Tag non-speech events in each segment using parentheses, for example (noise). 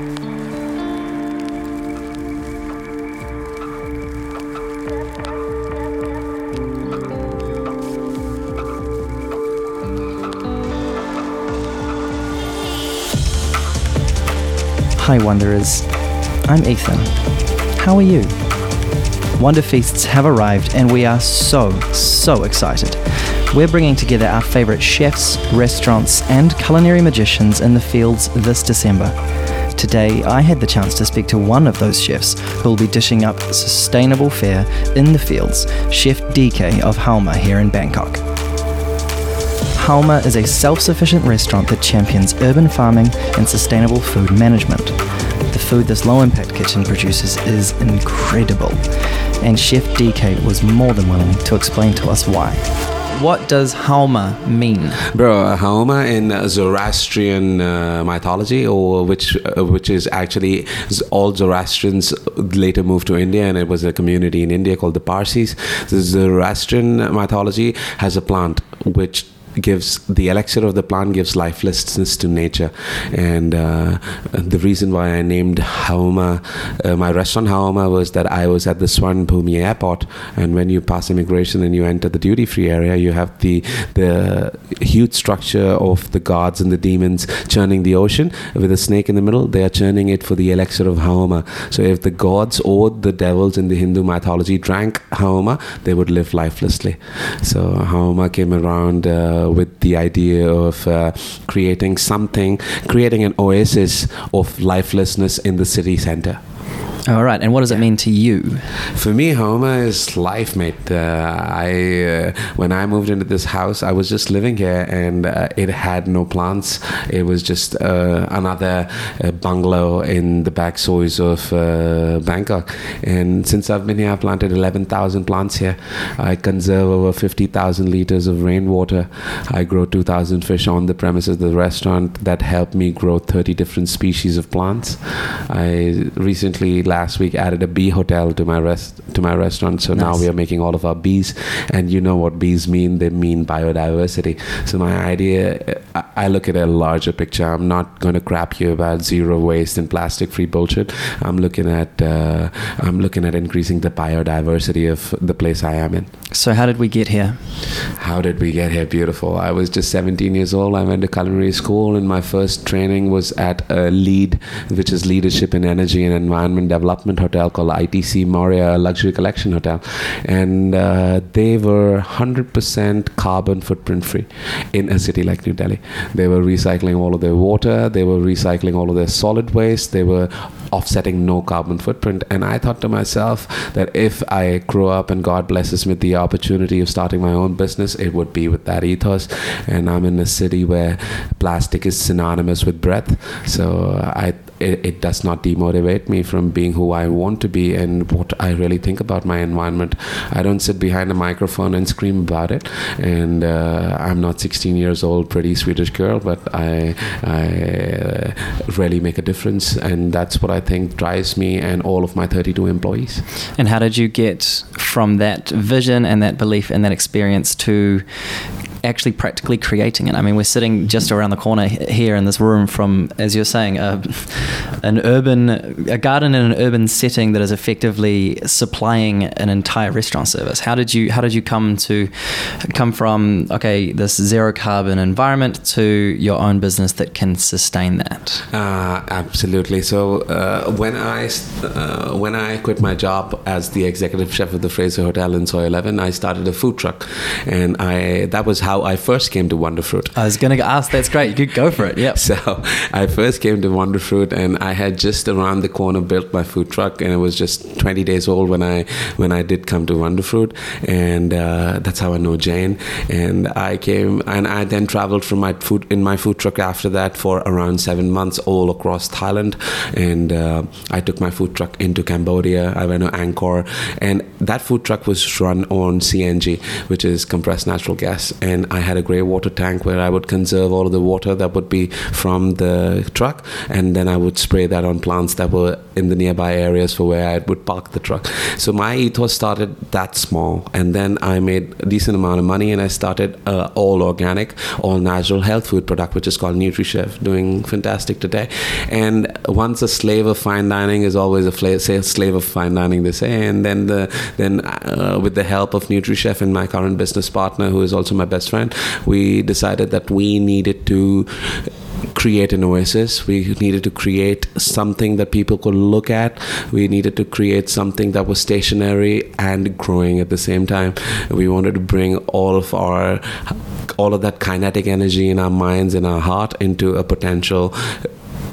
Hi, Wanderers. I'm Ethan. How are you? Wonder Feasts have arrived, and we are so, so excited. We're bringing together our favourite chefs, restaurants, and culinary magicians in the fields this December. Today, I had the chance to speak to one of those chefs who will be dishing up sustainable fare in the fields, Chef DK of Haoma here in Bangkok. Haoma is a self sufficient restaurant that champions urban farming and sustainable food management. The food this low impact kitchen produces is incredible, and Chef DK was more than willing to explain to us why. What does Haoma mean? Bro, Haoma in Zoroastrian uh, mythology, or which uh, which is actually all Zoroastrians later moved to India, and it was a community in India called the Parsis. The Zoroastrian mythology has a plant which gives the elixir of the plant gives lifelessness to nature. And uh, the reason why I named Haoma uh, my restaurant Haoma was that I was at the Suvarnabhumi airport. And when you pass immigration and you enter the duty free area you have the the huge structure of the gods and the demons churning the ocean with a snake in the middle. They are churning it for the elixir of Haoma. So if the gods or the devils in the Hindu mythology drank Haoma they would live lifelessly. So Haoma came around uh, with the idea of uh, creating something, creating an oasis of lifelessness in the city center. All right, and what does it mean to you? For me, Haoma is life, mate. Uh, I uh, when I moved into this house, I was just living here, and uh, it had no plants. It was just uh, another uh, bungalow in the back soils of uh, Bangkok. And since I've been here, I've planted eleven thousand plants here. I conserve over fifty thousand liters of rainwater. I grow two thousand fish on the premises of the restaurant that help me grow thirty different species of plants. I recently last week added a bee hotel to my rest to my restaurant. So nice. now we are making all of our bees, and you know what bees mean? They mean biodiversity. So my idea, I look at a larger picture. I'm not going to crap you about zero waste and plastic free bullshit. I'm looking at uh, I'm looking at increasing the biodiversity of the place I am in. So how did we get here? How did we get here? Beautiful. I was just 17 years old. I went to culinary school, and my first training was at a LEED, which is Leadership in Energy and Environment Development Hotel called ITC Maurya Luxury Collection Hotel, and uh, they were 100% carbon footprint free in a city like New Delhi. They were recycling all of their water. They were recycling all of their solid waste. They were offsetting no carbon footprint. And I thought to myself that if I grow up and God blesses me with the opportunity of starting my own business, it would be with that ethos. And I'm in a city where plastic is synonymous with breath. So I it, it, does not demotivate me from being who I want to be and what I really think about my environment. I don't sit behind a microphone and scream about it. And uh, I'm not 16 years old, pretty Swedish girl, but I, I uh, really make a difference. And that's what I think drives me and all of my 32 employees. And how did you get from that vision and that belief and that experience to actually practically creating it. I mean, we're sitting just around the corner here in this room from, as you're saying, a, an urban, a garden in an urban setting that is effectively supplying an entire restaurant service. How did you, how did you come to, come from, okay, this zero carbon environment to your own business that can sustain that? Uh, absolutely. So uh, when I, uh, when I quit my job as the executive chef of the Fraser Hotel in Soi 11, I started a food truck, and I that was how how I first came to Wonderfruit. I was going to ask. That's great. You could go for it. Yeah. (laughs) So I first came to Wonderfruit, and I had just around the corner built my food truck, and it was just 20 days old when I when I did come to Wonderfruit, and uh, that's how I know Jane. And I came, and I then traveled from my food in my food truck after that for around seven months, all across Thailand, and uh, I took my food truck into Cambodia. I went to Angkor, and that food truck was run on CNG, which is compressed natural gas, and I had a grey water tank where I would conserve all of the water that would be from the truck, and then I would spray that on plants that were in the nearby areas for where I would park the truck. So my ethos started that small, and then I made a decent amount of money, and I started uh, all organic, all natural health food product, which is called NutriChef, doing fantastic today. And once a slave of fine dining is always a fla- slave of fine dining, they say. And then the then uh, with the help of NutriChef and my current business partner, who is also my best friend, we decided that we needed to create an oasis. We needed to create something that people could look at. We needed to create something that was stationary and growing at the same time. We wanted to bring all of our all of that kinetic energy in our minds and our heart into a potential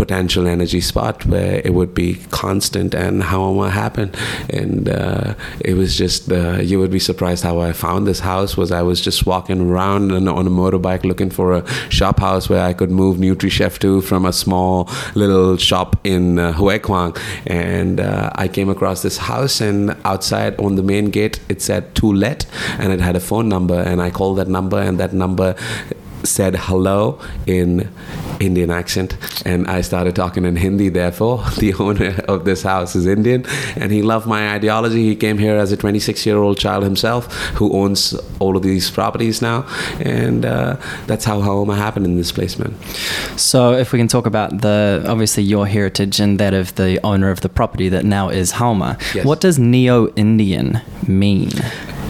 potential energy spot where it would be constant and how it happen. And uh, it was just uh, you would be surprised how I found this house was I was just walking around on, on a motorbike looking for a shop house where I could move NutriChef to from a small little shop in uh, Huai Khwang and uh, I came across this house and outside on the main gate it said to let and it had a phone number. And I called that number and that number said hello in Indian accent, and I started talking in Hindi. Therefore, (laughs) the owner of this house is Indian, and he loved my ideology. He came here as a 26 year old child himself, who owns all of these properties now, and uh, that's how Haoma happened in this place, man. So, if we can talk about the obviously your heritage and that of the owner of the property that now is Haoma, Yes. what does Neo Indian mean?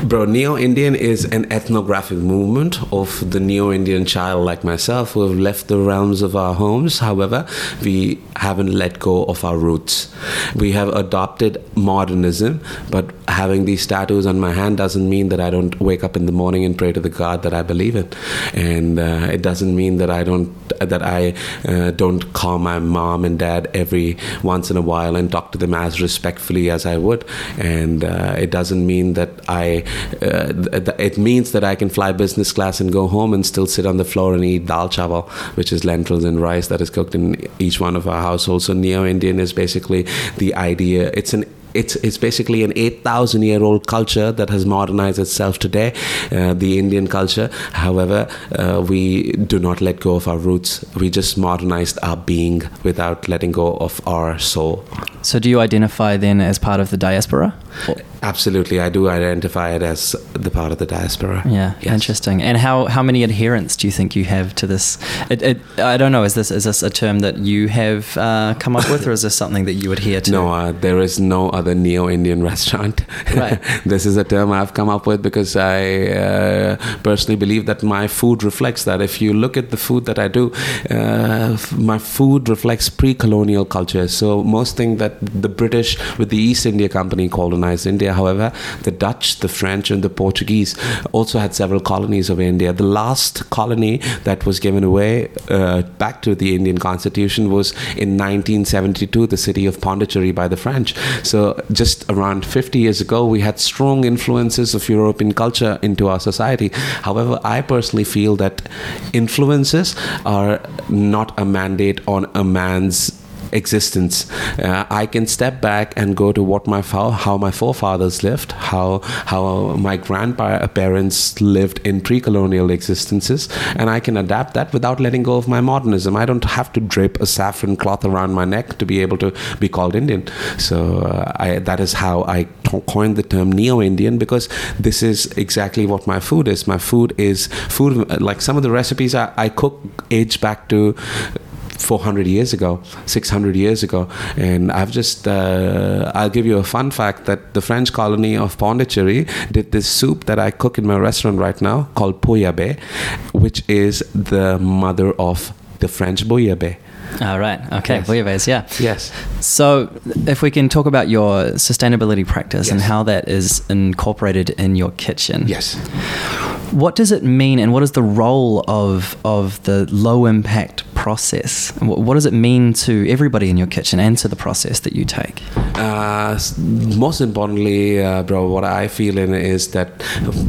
Bro, Neo Indian is an ethnographic movement of the Neo Indian child like myself who have left the realms of our homes. However, we haven't let go of our roots. We have adopted modernism, but having these tattoos on my hand doesn't mean that I don't wake up in the morning and pray to the God that I believe in. And uh, it doesn't mean that I don't that I uh, don't call my mom and dad every once in a while and talk to them as respectfully as I would. And uh, it doesn't mean that I. Uh, it means that I can fly business class and go home and still sit on the floor and eat dal chawal, which is lentils and rice that is cooked in each one of our households. So neo Indian is basically the idea. It's an it's it's basically an 8000 year old culture that has modernized itself today uh, the indian culture however uh, we do not let go of our roots we just modernized our being without letting go of our soul So, do you identify then as part of the diaspora? Absolutely i do identify it as the part of the diaspora Yeah, Yes. interesting. And how, how many adherents do you think you have to this? It, it, I don't know. Is this is this a term that you have uh, come up with, or is this something that you adhere to? No, uh, there is no other neo-Indian (laughs) restaurant. Right. (laughs) this is a term I've come up with because I uh, personally believe that my food reflects that. If you look at the food that I do, uh, my food reflects pre-colonial culture. So most think that the British, with the East India Company, India. However, the Dutch, the French, and the Portuguese also had several colonies of India. The last colony that was given away uh, back to the Indian Constitution was in 1972, the city of Pondicherry by the French. So just around 50 years ago, we had strong influences of European culture into our society. However, I personally feel that influences are not a mandate on a man's existence. Uh, I can step back and go to what my how my forefathers lived, how how my grandparents lived in pre-colonial existences, and I can adapt that without letting go of my modernism. I don't have to drape a saffron cloth around my neck to be able to be called Indian. So uh, I, that is how I coined the term neo-Indian because this is exactly what my food is. My food is food like some of the recipes I, I cook age back to 400 years ago 600 years ago and i've just uh, i'll give you a fun fact that the french colony of pondicherry did this soup that i cook in my restaurant right now called pouillabaisse which is the mother of the french bouillabaisse All right. Okay. Yes. Bouillabaisse, yeah. yes So, if we can talk about your sustainability practice and how that is incorporated in your kitchen. yes What does it mean, and what is the role of of the low impact process? Wh- What does it mean to everybody in your kitchen and to the process that you take? Uh, most importantly, uh, bro, what I feel in is that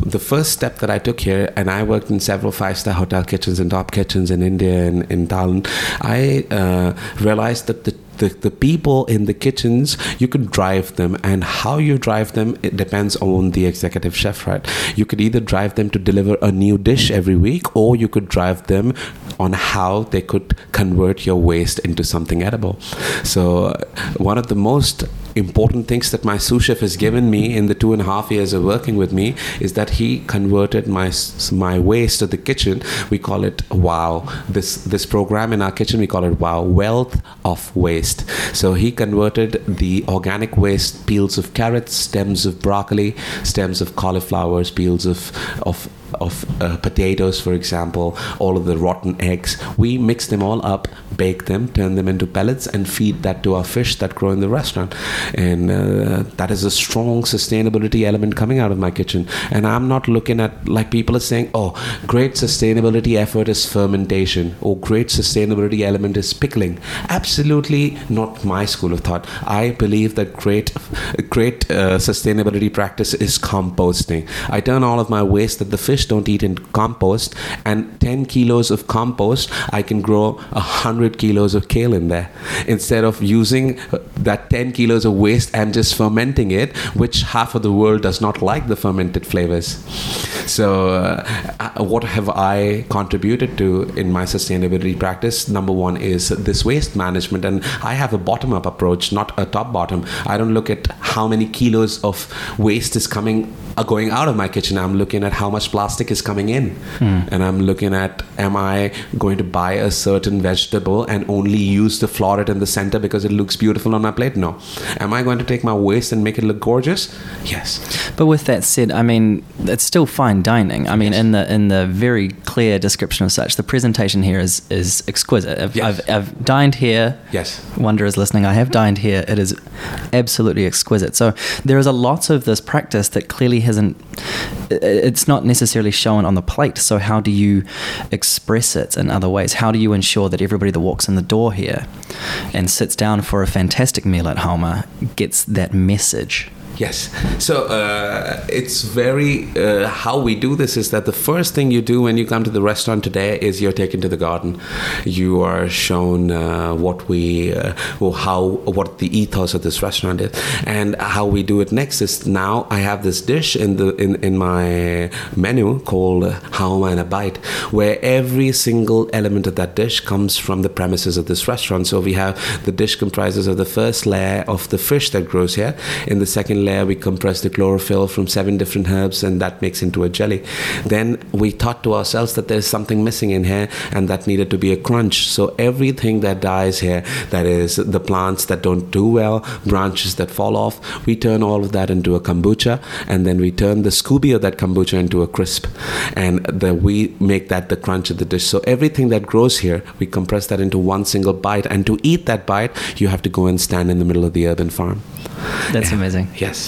the first step that I took here, and I worked in several five-star hotel kitchens and top kitchens in India and in Thailand, I uh, realized that the the, the people in the kitchens, you could drive them, and how you drive them, it depends on the executive chef, right? You could either drive them to deliver a new dish every week, or you could drive them on how they could convert your waste into something edible. So, uh, one of the most important things that my sous chef has given me in the two and a half years of working with me is that he converted my my waste of the kitchen. We call it Wow. This this program in our kitchen we call it Wow Wealth of Waste. So he converted the organic waste peels of carrots, stems of broccoli, stems of cauliflowers, peels of of of uh, potatoes, for example, all of the rotten eggs. We mix them all up, bake them, turn them into pellets, and feed that to our fish that grow in the restaurant. And uh, that is a strong sustainability element coming out of my kitchen. And I'm not looking at, like people are saying, oh, great sustainability effort is fermentation, or great sustainability element is pickling. Absolutely not my school of thought. I believe that great, great uh, sustainability practice is composting. I turn all of my waste that the fish don't eat in compost, and 10 kilos of compost, I can grow 100 kilos of kale in there. Instead of using that 10 kilos of waste and just fermenting it, which half of the world does not like the fermented flavors. So, uh, what have I contributed to in my sustainability practice? Number one is this waste management, and I have a bottom up approach, not a top bottom. I don't look at how many kilos of waste is coming are going out of my kitchen. I'm looking at how much plastic is coming in, mm. and I'm looking at am I going to buy a certain vegetable and only use the floret in the center because it looks beautiful on my plate? No. Am I going to take my waste and make it look gorgeous? Yes. But with that said, I mean it's still fine dining. I mean yes. in the in the very clear description of such, the presentation here is is exquisite. I've, yes. I've, I've dined here. Yes. Wonder is listening. I have dined here. It is absolutely exquisite. So there is a lot of this practice that clearly hasn't it's not necessarily shown on the plate so how do you express it in other ways how do you ensure that everybody that walks in the door here and sits down for a fantastic meal at Haoma gets that message Yes. So uh, it's very uh, how we do this is that the first thing you do when you come to the restaurant today is you're taken to the garden. You are shown uh, what we uh, how what the ethos of this restaurant is, and how we do it next is now I have this dish in the in, in my menu called Haoma and a Bite, where every single element of that dish comes from the premises of this restaurant. So we have the dish comprises of the first layer of the fish that grows here, in the second layer we compress the chlorophyll from seven different herbs and that makes into a jelly. Then we thought to ourselves that there's something missing in here and that needed to be a crunch. So everything that dies here that is the plants that don't do well branches that fall off we turn all of that into a kombucha and then we turn the SCOBY of that kombucha into a crisp. And the, we make that the crunch of the dish. So everything that grows here we compress that into one single bite. And to eat that bite you have to go and stand in the middle of the urban farm. That's amazing. Yes.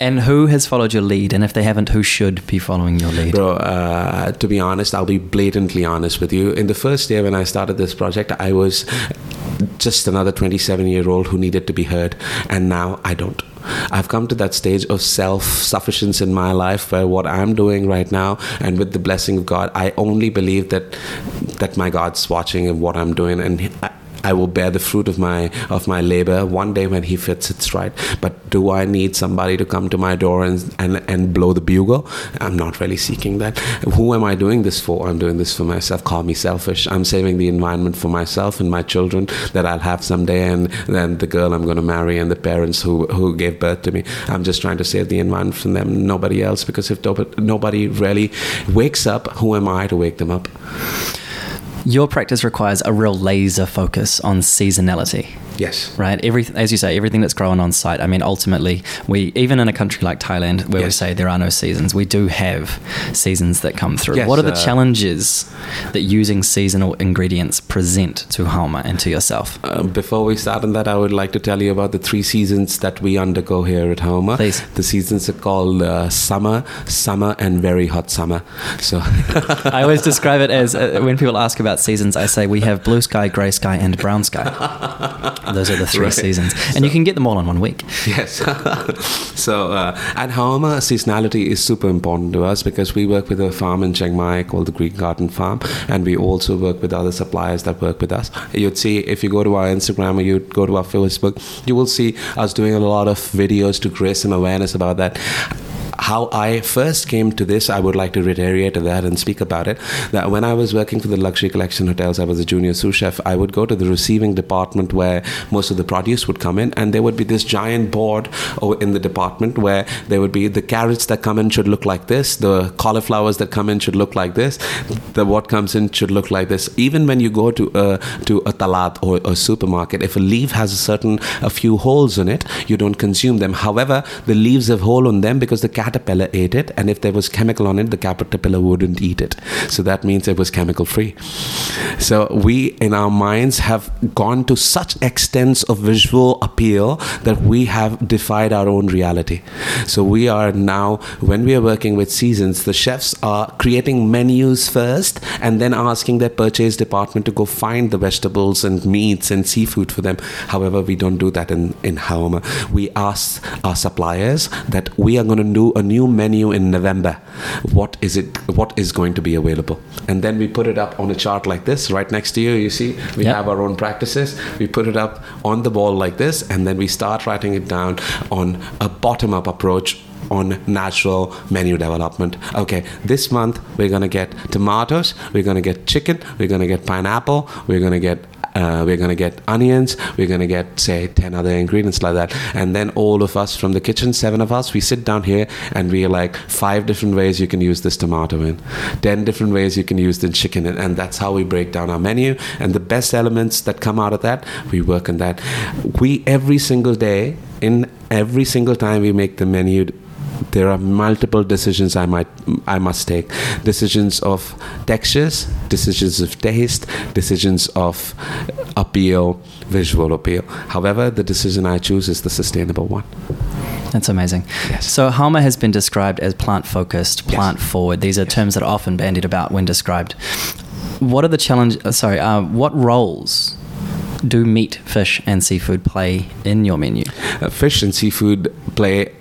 And who has followed your lead? And if they haven't, who should be following your lead? Bro, uh, to be honest, I'll be blatantly honest with you. In the first day when I started this project, I was just another 27 year old who needed to be heard. And now I don't. I've come to that stage of self sufficiency in my life where what I'm doing right now, and with the blessing of God, I only believe that that my God's watching what I'm doing, and I will bear the fruit of my of my labor one day when he fits its right. But do I need somebody to come to my door and, and, and blow the bugle? I'm not really seeking that. Who am I doing this for? I'm doing this for myself. Call me selfish. I'm saving the environment for myself and my children that I'll have someday and then the girl I'm gonna marry and the parents who, who gave birth to me. I'm just trying to save the environment from them, nobody else, because if nobody really wakes up, who am I to wake them up? Your practice requires a real laser focus on seasonality. Yes. Right. Every, as you say, everything that's grown on site. I mean, ultimately, we even in a country like Thailand, where yes. we say there are no seasons, we do have seasons that come through. Yes, what are the uh, challenges that using seasonal ingredients present to Haoma and to yourself? Uh, before we start on that, I would like to tell you about the three seasons that we undergo here at Haoma. Please. The seasons are called uh, summer, summer, and very hot summer. So (laughs) I always describe it as uh, when people ask about about seasons, I say we have blue sky, grey sky, and brown sky. (laughs) (laughs) Those are the three Right. seasons, and you can get them all in one week. Yes. (laughs) so uh, at Haoma, seasonality is super important to us because we work with a farm in Chiang Mai called the Green Garden Farm, and we also work with other suppliers that work with us. You'd see if you go to our Instagram or you go to our Facebook, you will see us doing a lot of videos to create some awareness about that how I first came to this, I would like to reiterate that and speak about it. That when I was working for the luxury collection hotels, I was a junior sous chef. I would go to the receiving department where most of the produce would come in, and there would be this giant board in the department where there would be the carrots that come in should look like this, the cauliflowers that come in should look like this, the what comes in should look like this. Even when you go to a to a talat or a supermarket, if a leaf has a certain a few holes in it, you don't consume them. However, the leaves have hole on them because the caterpillar ate it, and if there was chemical on it, the caterpillar wouldn't eat it. So that means it was chemical free. So we, in our minds, have gone to such extents of visual appeal that we have defied our own reality. So we are now, when we are working with seasons, the chefs are creating menus first and then asking their purchase department to go find the vegetables and meats and seafood for them. However, we don't do that in, in Haoma. We ask our suppliers that we are going to do a new menu in November. What is it? What is going to be available? And then we put it up on a chart like this, right next to you. You see, we Yep. have our own practices. We put it up on the wall like this, and then we start writing it down on a bottom up approach on natural menu development. Okay, this month we're gonna get tomatoes, we're gonna get chicken, we're gonna get pineapple, we're gonna get uh, we're gonna get onions, we're gonna get say 10 other ingredients like that. And then all of us from the kitchen, seven of us, we sit down here and we're like five different ways you can use this tomato in, 10 different ways you can use the chicken in. And that's how we break down our menu. And the best elements that come out of that, we work on that. We every single day, in every single time we make the menu, there are multiple decisions I might I must take. Decisions of textures, decisions of taste, decisions of appeal, visual appeal. However, the decision I choose is the sustainable one. That's amazing. Yes. So Haoma has been described as plant focused, plant forward. These are terms that are often bandied about when described. What are the challenge? uh, Sorry, uh, what roles do meat, fish, and seafood play in your menu? Uh, fish and seafood play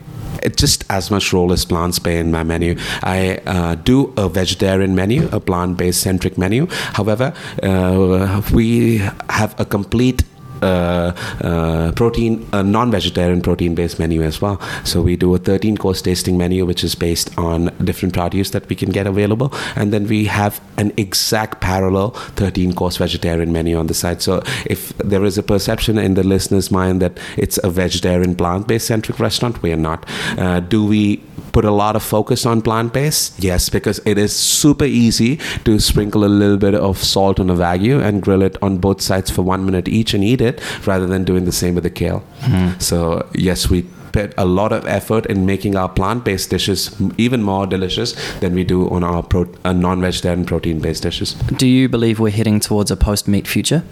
just as much role as plants play in my menu. I uh, do a vegetarian menu, a plant-based centric menu. However, uh, we have a complete protein, a non-vegetarian protein-based menu as well. So we do a 13-course tasting menu, which is based on different produce that we can get available, and then we have an exact parallel 13-course vegetarian menu on the side. So if there is a perception in the listener's mind that it's a vegetarian, plant-based centric restaurant, we are not. Uh, do we put a lot of focus on plant-based? Yes, because it is super easy to sprinkle a little bit of salt on a wagyu and grill it on both sides for one minute each and eat it, rather than doing the same with the kale. Hmm. So yes, we put a lot of effort in making our plant-based dishes even more delicious than we do on our pro- uh, non-vegetarian protein-based dishes. Do you believe we're heading towards a post meat future?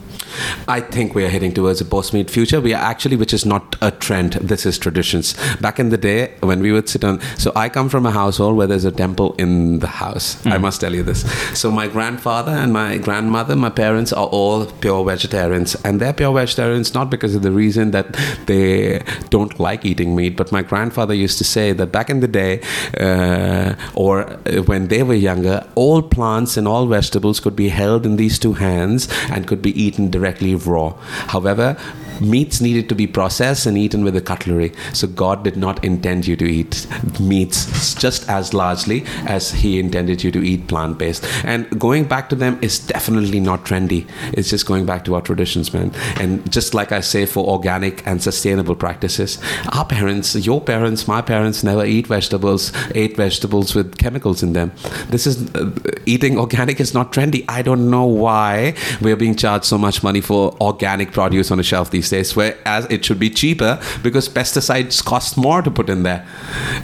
I think we are heading towards a post-meat future. We are actually, which is not a trend. This is traditions. Back in the day, when we would sit on, so I come from a household where there's a temple in the house. I must tell you this. So my grandfather and my grandmother, my parents are all pure vegetarians, and they're pure vegetarians not because of the reason that they don't like eating meat, but my grandfather used to say that back in the day, uh, or uh, when they were younger, all plants and all vegetables could be held in these two hands and could be eaten directly raw. However, meats needed to be processed and eaten with a cutlery. So God did not intend you to eat meats just as largely as He intended you to eat plant based. And going back to them is definitely not trendy. It's just going back to our traditions, man. And just like I say for organic and sustainable practices, our parents, your parents, my parents never eat vegetables, ate vegetables with chemicals in them. This is uh, eating organic is not trendy. I don't know why we're being charged so much money for organic produce on a shelf these days, whereas it should be cheaper because pesticides cost more to put in there.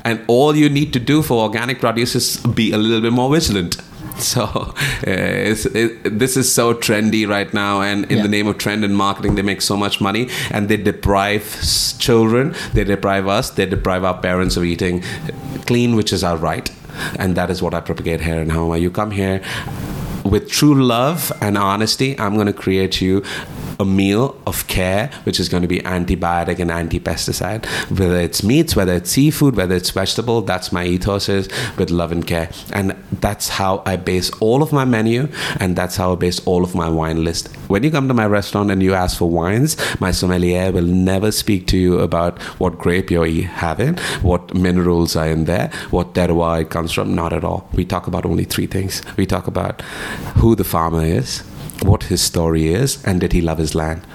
And all you need to do for organic produce is be a little bit more vigilant. (laughs) So uh, it, this is so trendy right now, and in Yeah. the name of trend and marketing, they make so much money, and they deprive children, they deprive us, they deprive our parents of eating clean, which is our right, and that is what I propagate here in Haoma. You come here. With true love and honesty, I'm going to create you a meal of care, which is going to be antibiotic and anti-pesticide. Whether it's meats, whether it's seafood, whether it's vegetable, that's my ethos is with love and care. And that's how I base all of my menu, and that's how I base all of my wine list. When you come to my restaurant and you ask for wines, my sommelier will never speak to you about what grape you're having, what minerals are in there, what terroir it comes from. Not at all. We talk about only three things. We talk about who the farmer is, what his story is and did he love his land.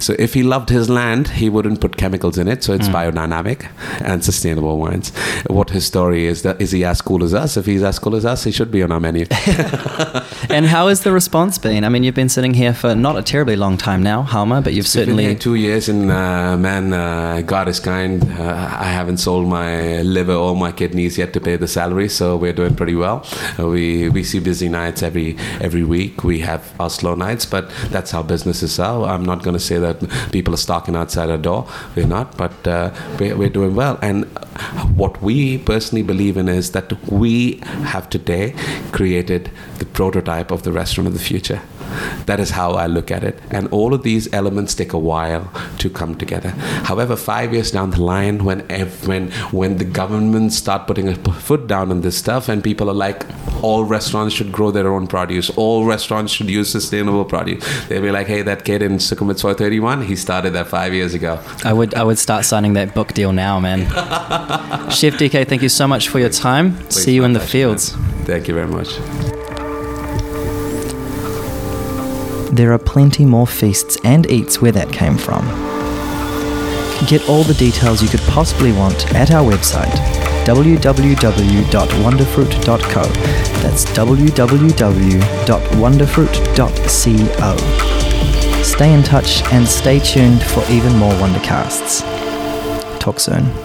So if he loved his land, he wouldn't put chemicals in it. So it's mm. biodynamic and sustainable wines. What his story is, that is he as cool as us? If he's as cool as us, he should be on our menu. (laughs) and how has the response been? I mean, you've been sitting here for not a terribly long time now, Haoma, but you've certainly two years. And uh, man, uh, God is kind. Uh, I haven't sold my liver or my kidneys yet to pay the salary, so we're doing pretty well. Uh, we we see busy nights every every week. We have our slow nights, but that's how businesses are. I'm not going to say that people are stocking outside our door. We're not, but uh, we're, we're doing well. And what we personally believe in is that we have today created the prototype of the restaurant of the future. That is how I look at it. And all of these elements take a while to come together. However, five years down the line, when when when the government start putting a foot down on this stuff, and people are like, all restaurants should grow their own produce, all restaurants should use sustainable produce. They'll be like, hey, that kid in Sukhumvit 431, he started that five years ago. I would I would start signing that book deal now, man. (laughs) Chef DK, thank you so much for your time. Please See you in the fields. Man. Thank you very much. There are plenty more feasts and eats where that came from. Get all the details you could possibly want at our website www.wonderfruit.co. That's www.wonderfruit.co. Stay in touch and stay tuned for even more Wondercasts. Talk soon.